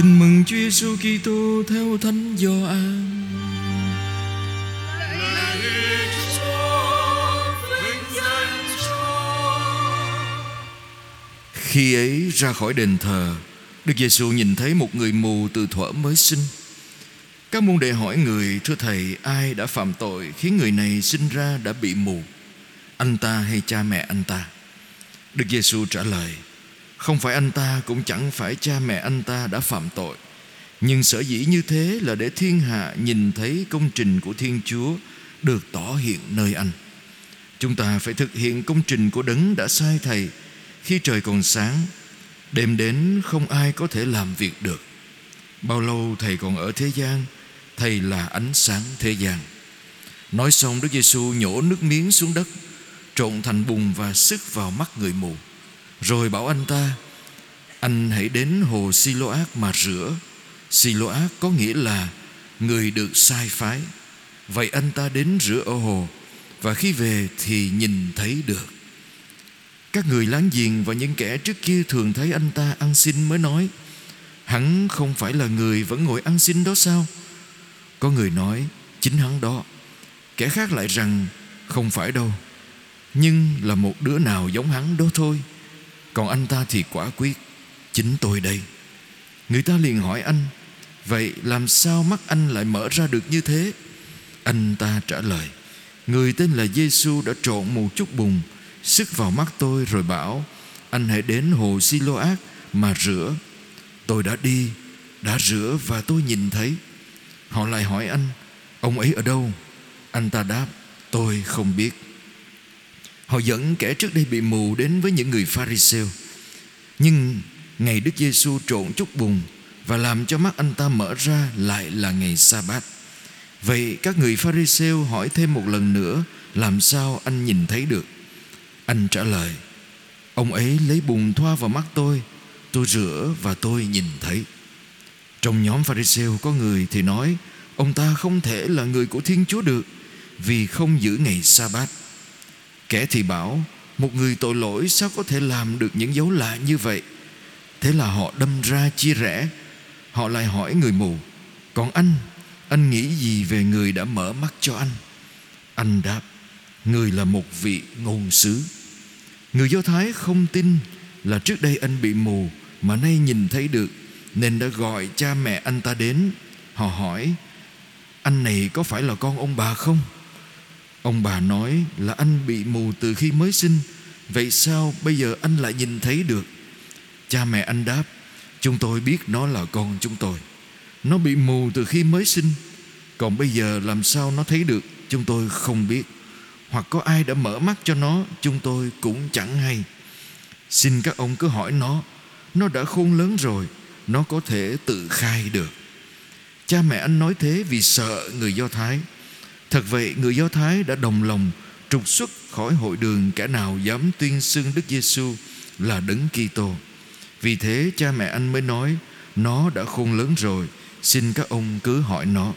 Tin mừng Chúa Giêsu Kitô theo Thánh Gioan. Khi ấy ra khỏi đền thờ, Đức Giêsu nhìn thấy một người mù từ thuở mới sinh. Các môn đệ hỏi người, thưa thầy, ai đã phạm tội khiến người này sinh ra đã bị mù? Anh ta hay cha mẹ anh ta? Đức Giêsu trả lời, không phải anh ta cũng chẳng phải cha mẹ anh ta đã phạm tội. Nhưng sở dĩ như thế là để thiên hạ nhìn thấy công trình của Thiên Chúa Được tỏ hiện nơi anh. Chúng ta phải thực hiện công trình của đấng đã sai thầy Khi trời còn sáng. Đêm đến không ai có thể làm việc được. Bao lâu thầy còn ở thế gian, Thầy là ánh sáng thế gian. Nói xong Đức Giêsu nhổ nước miếng xuống đất, Trộn thành bùn và sức vào mắt người mù rồi bảo anh ta, Anh hãy đến hồ Siloác mà rửa. Siloác có nghĩa là Người được sai phái. Vậy anh ta đến rửa ở hồ, Và khi về thì nhìn thấy được. Các người láng giềng và những kẻ trước kia thường thấy anh ta ăn xin mới nói, Hắn không phải là người vẫn ngồi ăn xin đó sao? Có người nói, Chính hắn đó. Kẻ khác lại rằng, Không phải đâu, Nhưng là một đứa nào giống hắn đó thôi còn anh ta thì quả quyết Chính tôi đây. Người ta liền hỏi anh, Vậy làm sao mắt anh lại mở ra được như thế? Anh ta trả lời, Người tên là Giêsu đã trộn một chút bùn, Sức vào mắt tôi rồi bảo, Anh hãy đến hồ Siloác Mà rửa. Tôi đã đi, Đã rửa và tôi nhìn thấy. Họ lại hỏi anh, Ông ấy ở đâu? Anh ta đáp, Tôi không biết. Họ dẫn kẻ trước đây bị mù đến với những người Pharisêu. Nhưng ngày Đức Giêsu trộn chút bùn và làm cho mắt anh ta mở ra lại là ngày sa bát. Vậy các người Pharisêu hỏi thêm một lần nữa làm sao anh nhìn thấy được? Anh trả lời: Ông ấy lấy bùn thoa vào mắt tôi, tôi rửa và tôi nhìn thấy. Trong nhóm Pharisêu có người thì nói ông ta không thể là người của Thiên Chúa được vì không giữ ngày sa bát. Kẻ thì bảo, Một người tội lỗi sao có thể làm được những dấu lạ như vậy? Thế là họ đâm ra chia rẽ. Họ lại hỏi người mù, Còn anh Anh nghĩ gì về người đã mở mắt cho anh? Anh đáp, Người là một vị ngôn sứ. Người Do Thái không tin Là trước đây anh bị mù Mà nay nhìn thấy được, Nên đã gọi cha mẹ anh ta đến. Họ hỏi, Anh này có phải là con ông bà không? Ông bà nói là anh bị mù từ khi mới sinh. Vậy sao bây giờ anh lại nhìn thấy được? Cha mẹ anh đáp, Chúng tôi biết nó là con chúng tôi. Nó bị mù từ khi mới sinh. Còn bây giờ làm sao nó thấy được? Chúng tôi không biết. Hoặc có ai đã mở mắt cho nó, Chúng tôi cũng chẳng hay. Xin các ông cứ hỏi nó. Nó đã khôn lớn rồi, Nó có thể tự khai được. Cha mẹ anh nói thế vì sợ người Do Thái. Thật vậy người Do Thái đã đồng lòng trục xuất khỏi hội đường kẻ nào dám tuyên xưng Đức Giêsu là đấng Kitô. Vì thế cha mẹ anh mới nói nó đã khôn lớn rồi, xin các ông cứ hỏi nó.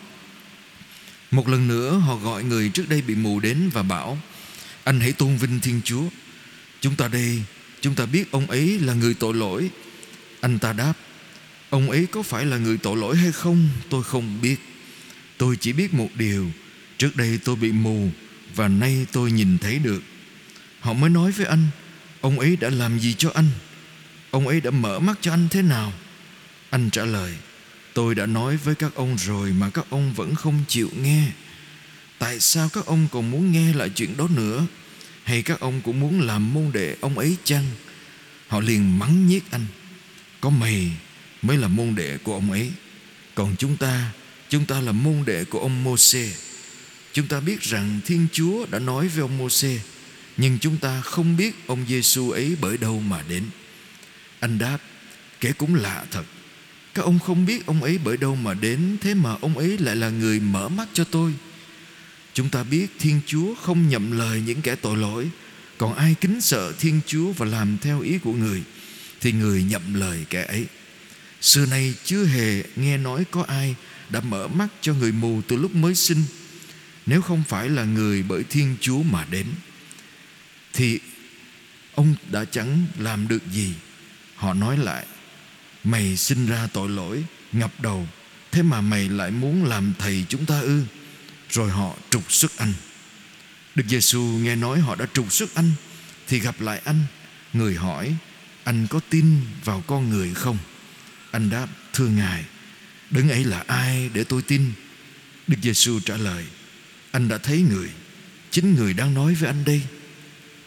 Một lần nữa họ gọi người trước đây bị mù đến và bảo Anh hãy tôn vinh Thiên Chúa Chúng ta đây Chúng ta biết ông ấy là người tội lỗi Anh ta đáp Ông ấy có phải là người tội lỗi hay không Tôi không biết Tôi chỉ biết một điều Trước đây tôi bị mù Và nay tôi nhìn thấy được. Họ mới nói với anh, Ông ấy đã làm gì cho anh? Ông ấy đã mở mắt cho anh thế nào? Anh trả lời, Tôi đã nói với các ông rồi Mà các ông vẫn không chịu nghe. Tại sao các ông còn muốn nghe lại chuyện đó nữa? Hay các ông cũng muốn làm môn đệ ông ấy chăng? Họ liền mắng nhiếc anh, Có mày mới là môn đệ của ông ấy. Còn chúng ta Chúng ta là môn đệ của ông Mô-xê. Chúng ta biết rằng Thiên Chúa đã nói với ông Môsê, nhưng chúng ta không biết ông Giêsu ấy bởi đâu mà đến. Anh đáp, kể cũng lạ thật. Các ông không biết ông ấy bởi đâu mà đến, thế mà ông ấy lại là người mở mắt cho tôi. Chúng ta biết Thiên Chúa không nhậm lời những kẻ tội lỗi, còn ai kính sợ Thiên Chúa và làm theo ý của người thì người nhậm lời kẻ ấy. Xưa nay chưa hề nghe nói có ai đã mở mắt cho người mù từ lúc mới sinh nếu không phải là người bởi Thiên Chúa mà đến thì ông đã chẳng làm được gì. Họ nói lại, Mày sinh ra tội lỗi Ngập đầu Thế mà mày lại muốn làm thầy chúng ta ư? Rồi họ trục xuất anh. Đức Giêsu nghe nói họ đã trục xuất anh Thì gặp lại anh. Người hỏi Anh có tin vào con người không? Anh đáp Thưa Ngài Đấng ấy là ai để tôi tin? Đức Giêsu trả lời anh đã thấy người. Chính người đang nói với anh đây.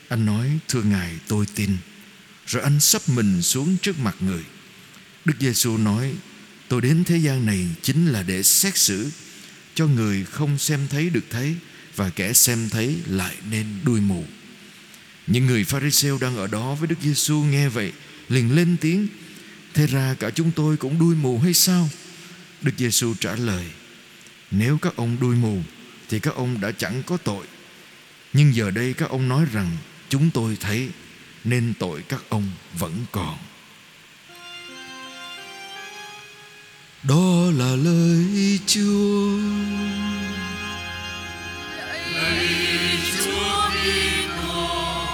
Anh nói, thưa Ngài, tôi tin. Rồi anh sắp mình xuống trước mặt người. Đức Giêsu nói, Tôi đến thế gian này chính là để xét xử, Cho người không xem thấy được thấy Và kẻ xem thấy lại nên đuôi mù. Những người Pharisêu đang ở đó với Đức Giêsu nghe vậy, liền lên tiếng, Thế ra cả chúng tôi cũng đuôi mù hay sao? Đức Giêsu trả lời, Nếu các ông đuôi mù thì các ông đã chẳng có tội. Nhưng giờ đây các ông nói rằng Chúng tôi thấy Nên tội các ông vẫn còn. Đó là lời Chúa. Lạy Chúa Kitô,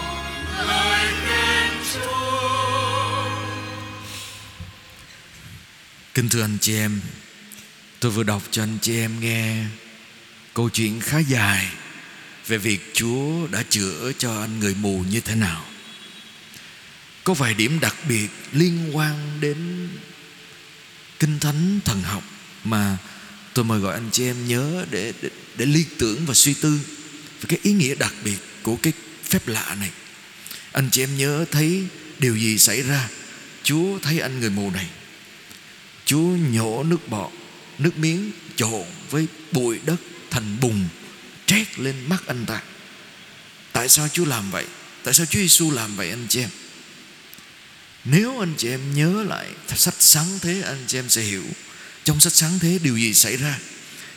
lời khen Chúa. Kính thưa anh chị em Tôi vừa đọc cho anh chị em nghe. Câu chuyện khá dài Về việc Chúa đã chữa cho anh người mù như thế nào. Có vài điểm đặc biệt liên quan đến Kinh Thánh thần học Mà tôi mời gọi anh chị em nhớ để, để, để liên tưởng và suy tư Về cái ý nghĩa đặc biệt của cái phép lạ này. Anh chị em nhớ thấy điều gì xảy ra? Chúa thấy anh người mù này. Chúa nhổ nước bọt Nước miếng trộn với bụi đất. Thành bùn, Trét lên mắt anh ta. Tại sao Chúa làm vậy? Tại sao Chúa Giêsu làm vậy anh chị em? Nếu anh chị em nhớ lại Sách sáng thế, anh chị em sẽ hiểu. Trong sách sáng thế, điều gì xảy ra?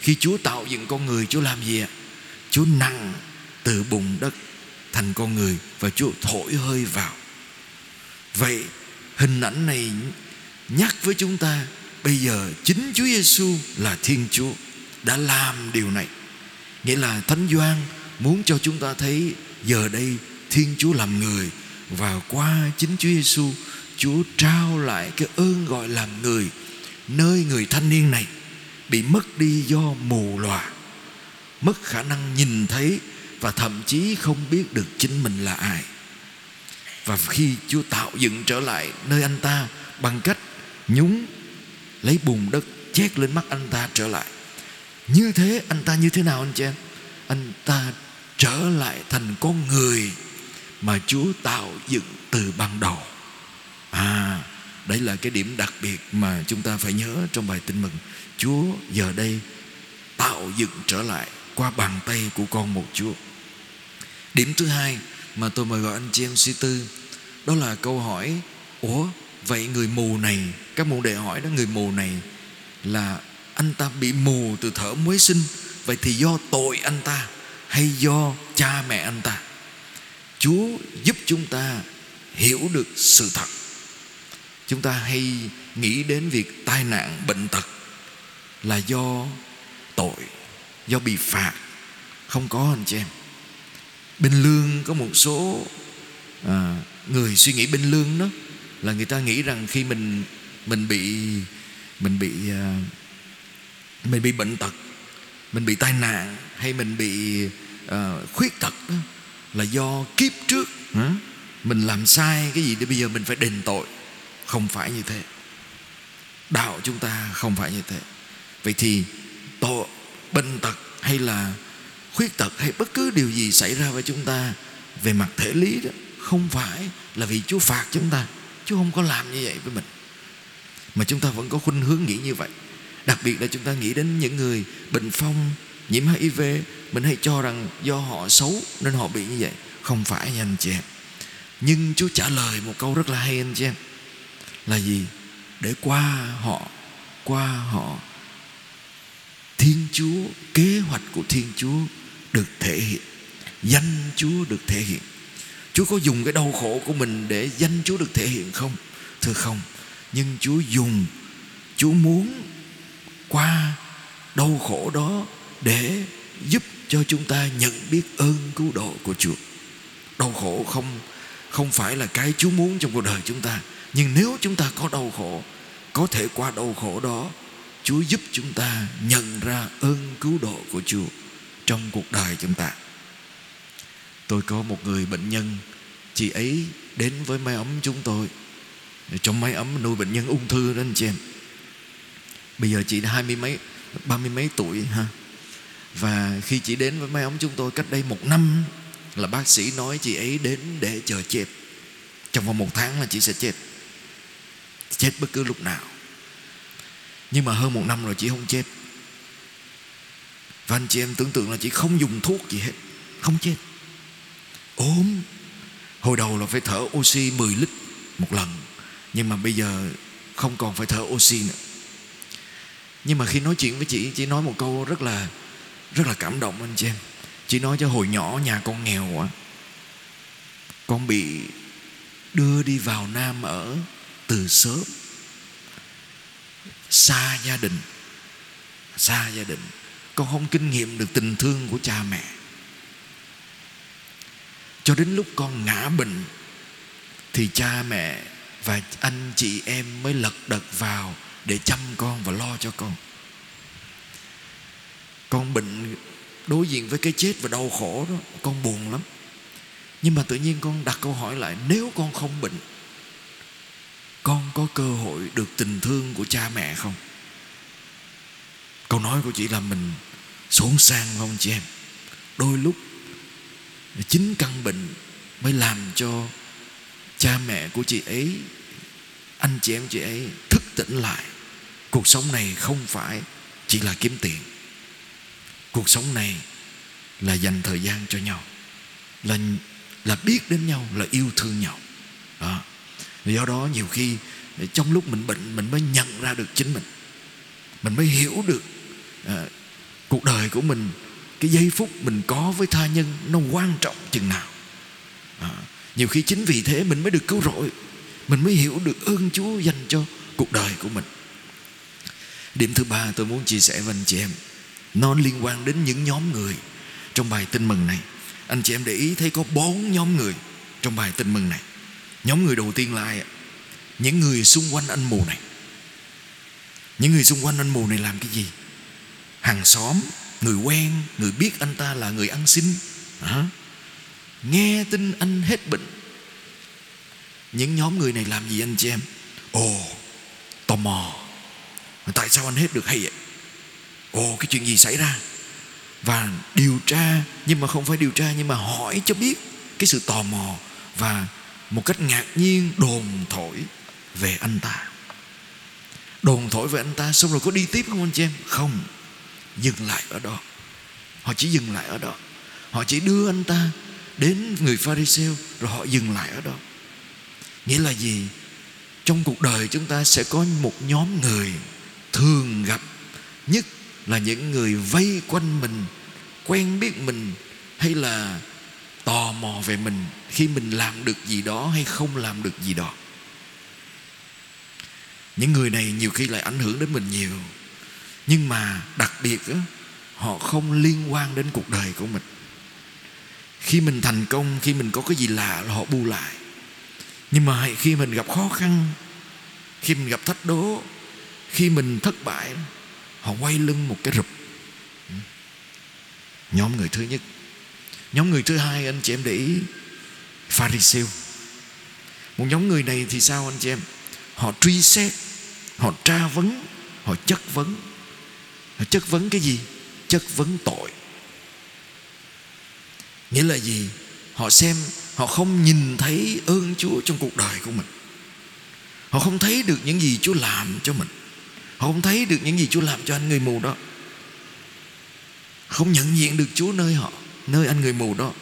Khi Chúa tạo dựng con người, Chúa làm gì ạ? Chúa nặng từ bùn đất Thành con người Và Chúa thổi hơi vào. Vậy hình ảnh này nhắc với chúng ta, bây giờ chính Chúa Giêsu là Thiên Chúa đã làm điều này. Nghĩa là Thánh Doan muốn cho chúng ta thấy giờ đây Thiên Chúa làm người và qua chính Chúa Giêsu Chúa trao lại cái ơn gọi làm người nơi người thanh niên này bị mất đi do mù lòa, mất khả năng nhìn thấy và thậm chí không biết được chính mình là ai. Và khi Chúa tạo dựng trở lại nơi anh ta bằng cách nhúng lấy bùn đất chét lên mắt anh ta trở lại như thế, anh ta như thế nào anh chị em? Anh ta trở lại thành con người mà Chúa tạo dựng từ ban đầu. À đấy là cái điểm đặc biệt mà chúng ta phải nhớ trong bài tin mừng. Chúa giờ đây tạo dựng trở lại qua bàn tay của con một Chúa. Điểm thứ hai mà tôi mời gọi anh chị em suy tư, đó là câu hỏi, ủa, vậy người mù này, các môn đệ hỏi đó, người mù này là anh ta bị mù từ thở mới sinh. Vậy thì do tội anh ta hay do cha mẹ anh ta? Chúa giúp chúng ta hiểu được sự thật. Chúng ta hay nghĩ đến việc tai nạn bệnh tật là do tội do bị phạt. Không có anh chị em. Bên lương có một số à, người suy nghĩ bên lương đó là người ta nghĩ rằng khi mình mình bị mình bị à, mình bị bệnh tật mình bị tai nạn hay mình bị uh, khuyết tật đó, là do kiếp trước. Hả? mình làm sai cái gì để bây giờ mình phải đền tội. Không phải như thế. Đạo chúng ta không phải như thế. Vậy thì tội bệnh tật hay là khuyết tật hay bất cứ điều gì xảy ra với chúng ta về mặt thể lý đó không phải là vì Chúa phạt chúng ta. Chúa không có làm như vậy với mình. Mà chúng ta vẫn có khuynh hướng nghĩ như vậy Đặc biệt là chúng ta nghĩ đến những người bệnh phong, Nhiễm HIV Mình hay cho rằng do họ xấu Nên họ bị như vậy. Không phải nha anh chị em. Nhưng Chúa trả lời một câu rất là hay anh chị em. Là gì? Để qua họ Qua họ, Thiên Chúa, Kế hoạch của Thiên Chúa Được thể hiện. Danh Chúa được thể hiện. Chúa có dùng cái đau khổ của mình để danh Chúa được thể hiện không? Thưa không. Nhưng Chúa dùng, Chúa muốn qua đau khổ đó để giúp cho chúng ta nhận biết ơn cứu độ của Chúa. Đau khổ không không phải là cái Chúa muốn trong cuộc đời chúng ta, nhưng nếu chúng ta có đau khổ có thể qua đau khổ đó Chúa giúp chúng ta nhận ra ơn cứu độ của Chúa trong cuộc đời chúng ta. Tôi có một người bệnh nhân, chị ấy đến với máy ấm chúng tôi. Trong máy ấm nuôi bệnh nhân ung thư đó anh chị em. Bây giờ chị hai mươi mấy, ba mươi mấy tuổi ha. Và khi chị đến với mấy ông chúng tôi cách đây một năm là bác sĩ nói chị ấy đến để chờ chết. Trong vòng một tháng là chị sẽ chết. Chết bất cứ lúc nào nhưng mà hơn một năm rồi chị không chết Và anh chị em tưởng tượng là chị không dùng thuốc gì hết Không chết ốm Hồi đầu là phải thở oxy 10 lít một lần Nhưng mà bây giờ không còn phải thở oxy nữa nhưng mà khi nói chuyện với chị Chị nói một câu rất là Rất là cảm động anh chị em. Chị nói cho hồi nhỏ nhà con nghèo quá Con bị đưa đi vào Nam ở từ sớm, xa gia đình, xa gia đình. Con không kinh nghiệm được tình thương của cha mẹ. Cho đến lúc con ngã bệnh, thì cha mẹ và anh chị em mới lật đật vào để chăm con và lo cho con. Con bệnh đối diện với cái chết và đau khổ đó, con buồn lắm. Nhưng mà tự nhiên con đặt câu hỏi lại, nếu con không bệnh, con có cơ hội được tình thương của cha mẹ không? Câu nói của chị là mình xuống sang không chị em? Đôi lúc chính căn bệnh mới làm cho cha mẹ của chị ấy, anh chị em chị ấy thức tỉnh lại cuộc sống này không phải chỉ là kiếm tiền. Cuộc sống này là dành thời gian cho nhau là là biết đến nhau là yêu thương nhau. Đó. Do đó nhiều khi trong lúc mình bệnh mình mới nhận ra được chính mình. Mình mới hiểu được à, cuộc đời của mình cái giây phút mình có với tha nhân nó quan trọng chừng nào. À, nhiều khi chính vì thế mình mới được cứu rỗi mình mới hiểu được ơn Chúa dành cho cuộc đời của mình điểm thứ ba tôi muốn chia sẻ với anh chị em nó liên quan đến những nhóm người trong bài tin mừng này. Anh chị em để ý thấy có bốn nhóm người trong bài tin mừng này. Nhóm người đầu tiên là ai ạ? Những người xung quanh anh mù này. Những người xung quanh anh mù này làm cái gì? Hàng xóm, người quen, người biết anh ta là người ăn xin. À, Nghe tin anh hết bệnh. Những nhóm người này làm gì anh chị em? Ồ, tò mò. Tại sao anh hết được hay vậy? Ồ, cái chuyện gì xảy ra? Và điều tra Nhưng mà không phải điều tra Nhưng mà hỏi cho biết Cái sự tò mò Và một cách ngạc nhiên đồn thổi về anh ta. Đồn thổi về anh ta xong rồi có đi tiếp không anh chị em? Không dừng lại ở đó. Họ chỉ dừng lại ở đó. Họ chỉ đưa anh ta đến người pharisêu rồi họ dừng lại ở đó. Nghĩa là gì? Trong cuộc đời chúng ta sẽ có một nhóm người thường gặp nhất là những người vây quanh mình quen biết mình hay là tò mò về mình khi mình làm được gì đó hay không làm được gì đó. Những người này nhiều khi lại ảnh hưởng đến mình nhiều nhưng mà đặc biệt đó, họ không liên quan đến cuộc đời của mình. Khi mình thành công khi mình có cái gì lạ là họ bu lại. Nhưng mà khi mình gặp khó khăn khi mình gặp thách đố khi mình thất bại, họ quay lưng một cái rụp. Ừ. Nhóm người thứ nhất. Nhóm người thứ hai, anh chị em để ý Pharisêu một nhóm người này thì sao anh chị em? Họ truy xét, họ tra vấn, họ chất vấn. Họ chất vấn cái gì? Chất vấn tội. Nghĩa là gì? Họ xem, họ không nhìn thấy ơn Chúa trong cuộc đời của mình. Họ không thấy được những gì Chúa làm cho mình họ không thấy được những gì Chúa làm cho anh người mù đó. Không nhận diện được Chúa nơi họ, nơi anh người mù đó.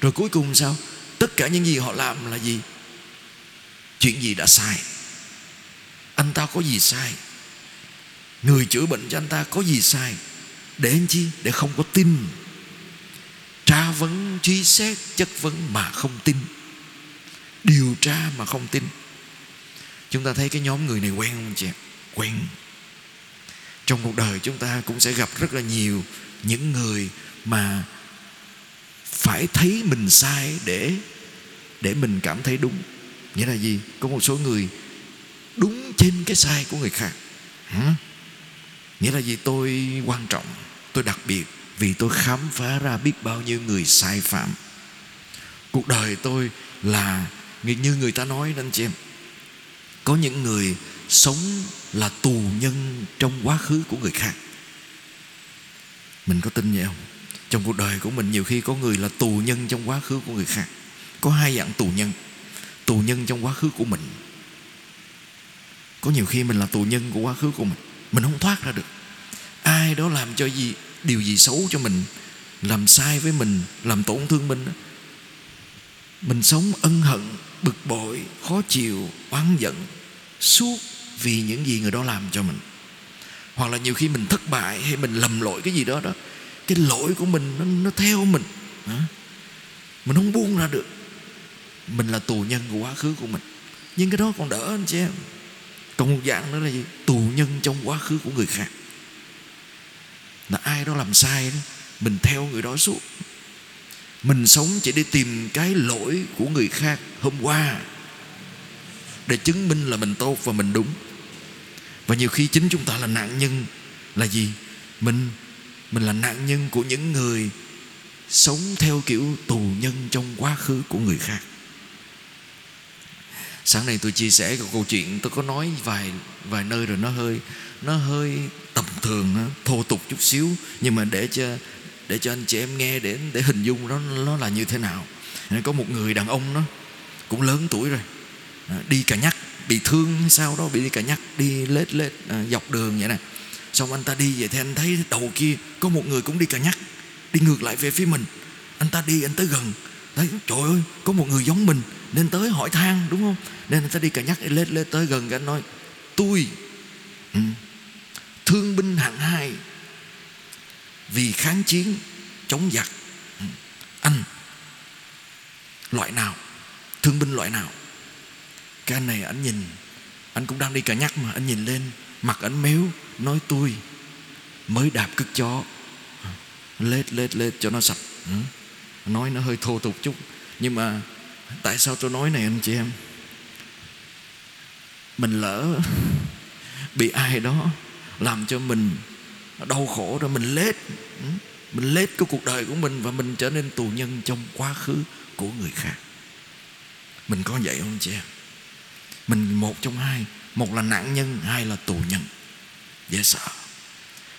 Rồi cuối cùng sao? Tất cả những gì họ làm là gì? Chuyện gì đã sai? Anh ta có gì sai? Người chữa bệnh cho anh ta có gì sai? Để anh chi? Để không có tin. Tra vấn, truy xét, chất vấn mà không tin. Điều tra mà không tin. Chúng ta thấy cái nhóm người này quen không chị quen trong cuộc đời chúng ta cũng sẽ gặp rất là nhiều những người mà phải thấy mình sai để để mình cảm thấy đúng. Nghĩa là gì? Có một số người đúng trên cái sai của người khác. Hả? nghĩa là gì? Tôi quan trọng, tôi đặc biệt vì tôi khám phá ra biết bao nhiêu người sai phạm. Cuộc đời tôi là, như người ta nói đó anh chị em, có những người sống là tù nhân trong quá khứ của người khác. Mình có tin vậy không? Trong cuộc đời của mình nhiều khi có người là tù nhân trong quá khứ của người khác. Có hai dạng tù nhân. Tù nhân trong quá khứ của mình. Có nhiều khi mình là tù nhân của quá khứ của mình. Mình không thoát ra được. Ai đó làm cho gì, điều gì xấu cho mình, làm sai với mình, làm tổn thương mình mình sống ân hận, bực bội, khó chịu, oán giận, suốt vì những gì người đó làm cho mình. Hoặc là nhiều khi mình thất bại hay mình lầm lỗi cái gì đó đó cái lỗi của mình nó, nó theo mình. Hả? mình không buông ra được. Mình là tù nhân của quá khứ của mình. Nhưng cái đó còn đỡ anh chị em. Còn một dạng nữa là gì? Tù nhân trong quá khứ của người khác. Là ai đó làm sai đó mình theo người đó suốt. Mình sống chỉ để tìm cái lỗi của người khác hôm qua để chứng minh là mình tốt và mình đúng và nhiều khi chính chúng ta là nạn nhân là gì? Mình mình là nạn nhân của những người sống theo kiểu tù nhân trong quá khứ của người khác. Sáng nay tôi chia sẻ một câu chuyện, tôi có nói vài vài nơi rồi nó hơi nó hơi tầm thường thô tục chút xíu. Nhưng mà để cho để cho anh chị em nghe để để hình dung nó nó là như thế nào. Có một người đàn ông đó, cũng lớn tuổi rồi à, đi cà nhắc bị thương sao đó bị cả nhắc đi lết lết à, dọc đường vậy nè. Xong anh ta đi vậy thì anh thấy đầu kia có một người cũng đi cả nhắc đi ngược lại về phía mình. Anh ta đi anh tới gần thấy trời ơi có một người giống mình. Nên tới hỏi thang đúng không? Nên anh ta đi cả nhắc lết lết tới gần. Cái anh nói tôi ừ, thương binh hạng hai vì kháng chiến chống giặc. Ừ, anh loại nào? Thương binh loại nào? Cái anh này anh nhìn, anh cũng đang đi cả nhắc mà, anh nhìn lên, mặt anh méo, nói tôi mới đạp cất chó. À, lết lết lết, cho nó sạch. Ừ. Nói nó hơi thô tục chút, nhưng mà tại sao tôi nói này anh chị em? Mình lỡ bị ai đó làm cho mình đau khổ rồi mình lết ừ, mình lết cái cuộc đời của mình và mình trở nên tù nhân trong quá khứ của người khác. Mình có vậy không chị em? Mình một trong hai. Một là nạn nhân, hai là tù nhân. Dễ sợ.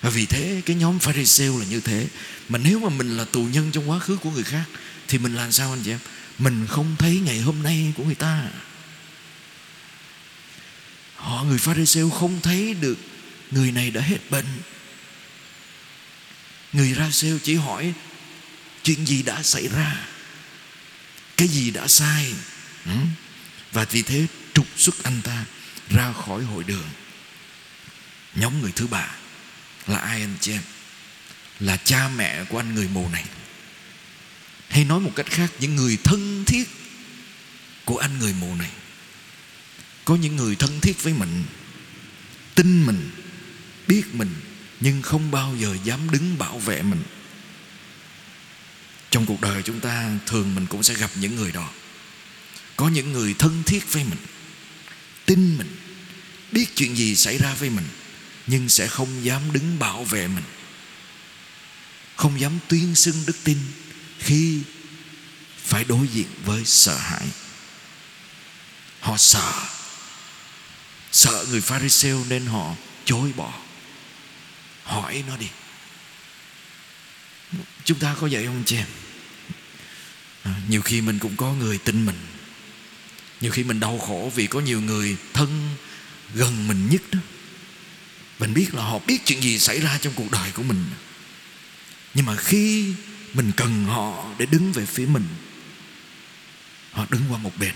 Và vì thế, cái nhóm Pharisee là như thế. Mà nếu mà mình là tù nhân trong quá khứ của người khác, thì mình làm sao anh chị em? Mình không thấy ngày hôm nay của người ta. Họ, người Pharisee không thấy được người này đã hết bệnh. Người ra sale chỉ hỏi, chuyện gì đã xảy ra? Cái gì đã sai? Ừ. Và vì thế trục xuất anh ta ra khỏi hội đường. Nhóm người thứ ba là ai anh chị em? Là cha mẹ của anh người mù này. Hay nói một cách khác, những người thân thiết của anh người mù này. Có những người thân thiết với mình, tin mình, biết mình, nhưng không bao giờ dám đứng bảo vệ mình. Trong cuộc đời chúng ta, thường mình cũng sẽ gặp những người đó. Có những người thân thiết với mình tin mình biết chuyện gì xảy ra với mình nhưng sẽ không dám đứng bảo vệ mình không dám tuyên xưng đức tin khi phải đối diện với sợ hãi. Họ sợ sợ người pharisêu nên họ chối bỏ. Hỏi nó đi. Chúng ta có vậy không chị em? À, nhiều khi mình cũng có người tin mình nhiều khi mình đau khổ vì có nhiều người thân gần mình nhất đó. Mình biết là họ biết chuyện gì xảy ra trong cuộc đời của mình. Nhưng mà khi mình cần họ để đứng về phía mình, họ đứng qua một bên.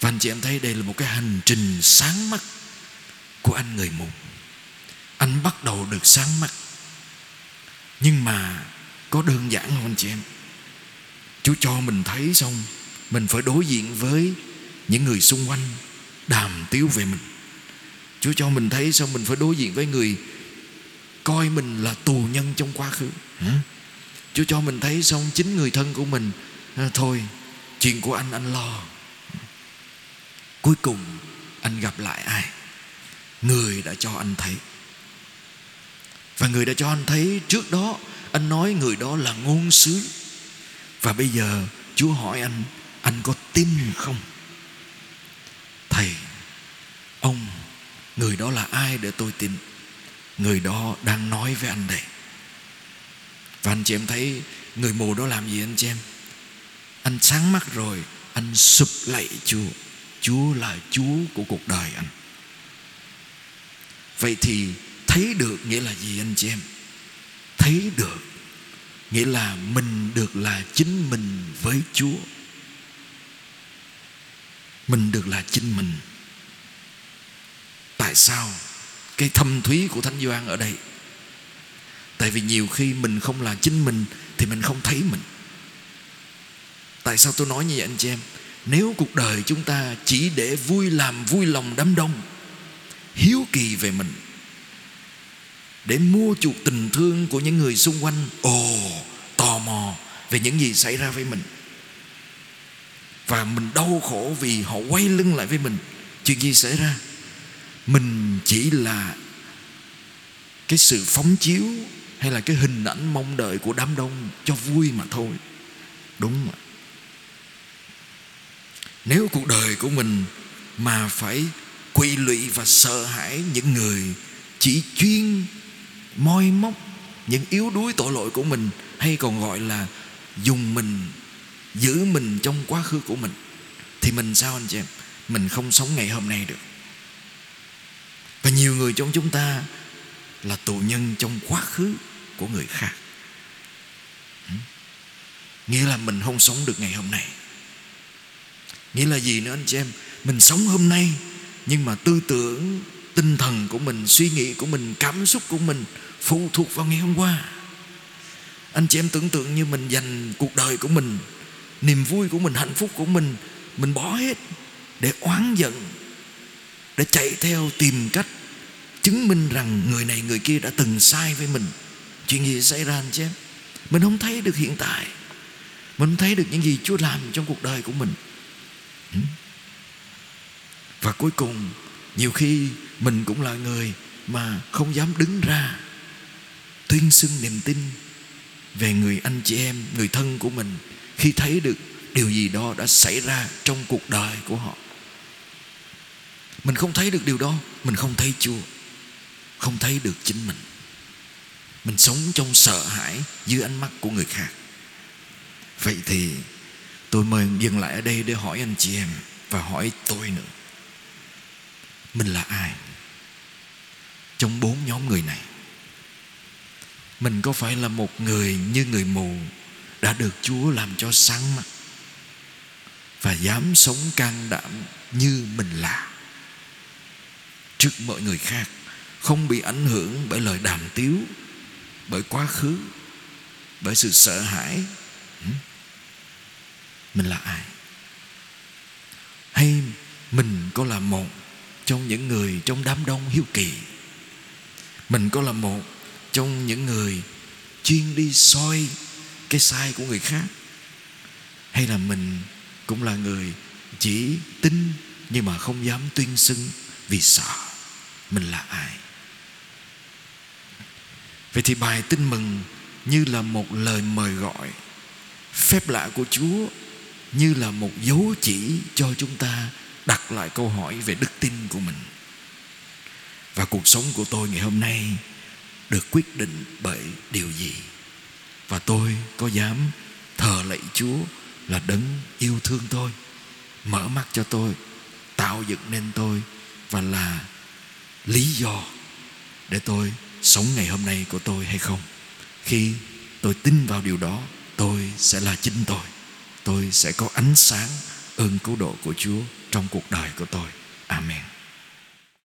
Và anh chị em thấy đây là một cái hành trình sáng mắt của anh người mù. Anh bắt đầu được sáng mắt. Nhưng mà có đơn giản không anh chị em? Chúa cho mình thấy xong mình phải đối diện với Những người xung quanh Đàm tiếu về mình. Chúa cho mình thấy xong mình phải đối diện với người Coi mình là tù nhân trong quá khứ? Chúa cho mình thấy xong Chính người thân của mình à, Thôi chuyện của anh anh lo. Cuối cùng anh gặp lại ai? Người đã cho anh thấy. Và người đã cho anh thấy trước đó anh nói người đó là ngôn sứ. Và bây giờ chúa hỏi anh anh có tin không? Thầy, ông, người đó là ai để tôi tin? Người đó đang nói với anh đây. Và anh chị em thấy người mù đó làm gì anh chị em? Anh sáng mắt rồi, anh sụp lạy chúa. Chúa là chúa của cuộc đời anh. Vậy thì thấy được nghĩa là gì anh chị em? Thấy được nghĩa là mình được là chính mình với chúa mình được là chính mình. Tại sao cái thâm thúy của thánh doan ở đây? Tại vì nhiều khi mình không là chính mình thì mình không thấy mình. Tại sao tôi nói như vậy anh chị em? Nếu cuộc đời chúng ta chỉ để vui làm vui lòng đám đông, hiếu kỳ về mình, để mua chuộc tình thương của những người xung quanh, ồ, tò mò về những gì xảy ra với mình và mình đau khổ vì họ quay lưng lại với mình. Chuyện gì xảy ra? Mình chỉ là cái sự phóng chiếu hay là cái hình ảnh mong đợi của đám đông cho vui mà thôi. Đúng mà nếu cuộc đời của mình mà phải quỳ lụy và sợ hãi những người chỉ chuyên moi móc những yếu đuối tội lỗi của mình, hay còn gọi là dùng mình giữ mình trong quá khứ của mình, thì mình sao anh chị em? Mình không sống ngày hôm nay được. Và nhiều người trong chúng ta là tù nhân trong quá khứ của người khác. Ừ. Nghĩa là mình không sống được ngày hôm nay. Nghĩa là gì nữa anh chị em? Mình sống hôm nay, nhưng mà tư tưởng, tinh thần của mình, suy nghĩ của mình, cảm xúc của mình phụ thuộc vào ngày hôm qua. Anh chị em tưởng tượng như mình dành cuộc đời của mình niềm vui của mình, hạnh phúc của mình mình bỏ hết để oán giận, để chạy theo tìm cách chứng minh rằng người này, người kia đã từng sai với mình. Chuyện gì xảy ra anh chị em? Mình không thấy được hiện tại. Mình không thấy được những gì Chúa làm trong cuộc đời của mình. Ừ. Và cuối cùng, nhiều khi mình cũng là người mà không dám đứng ra tuyên xưng niềm tin về người anh chị em, người thân của mình khi thấy được điều gì đó đã xảy ra trong cuộc đời của họ. Mình không thấy được điều đó, mình không thấy chúa, không thấy được chính mình. Mình sống trong sợ hãi dưới ánh mắt của người khác. Vậy thì tôi mời dừng lại ở đây để hỏi anh chị em và hỏi tôi nữa. Mình là ai? Trong bốn nhóm người này, mình có phải là một người như người mù đã được chúa làm cho sáng mắt và dám sống can đảm như mình là trước mọi người khác, không bị ảnh hưởng bởi lời đàm tiếu, bởi quá khứ, bởi sự sợ hãi. Ừ? Mình là ai? Hay mình có là một trong những người trong đám đông hiếu kỳ? Mình có là một trong những người chuyên đi soi cái sai của người khác, hay là mình cũng là người chỉ tin nhưng mà không dám tuyên xưng vì sợ mình là ai. Vậy thì bài tin mừng như là một lời mời gọi, phép lạ của chúa, như là một dấu chỉ cho chúng ta đặt lại câu hỏi về đức tin của mình. Và cuộc sống của tôi ngày hôm nay được quyết định bởi điều gì? Và tôi có dám thờ lạy chúa là đấng yêu thương tôi, mở mắt cho tôi, tạo dựng nên tôi và là lý do để tôi sống ngày hôm nay của tôi hay không. Khi tôi tin vào điều đó, tôi sẽ là chính tôi. Tôi sẽ có ánh sáng ơn cứu độ của chúa trong cuộc đời của tôi. Amen.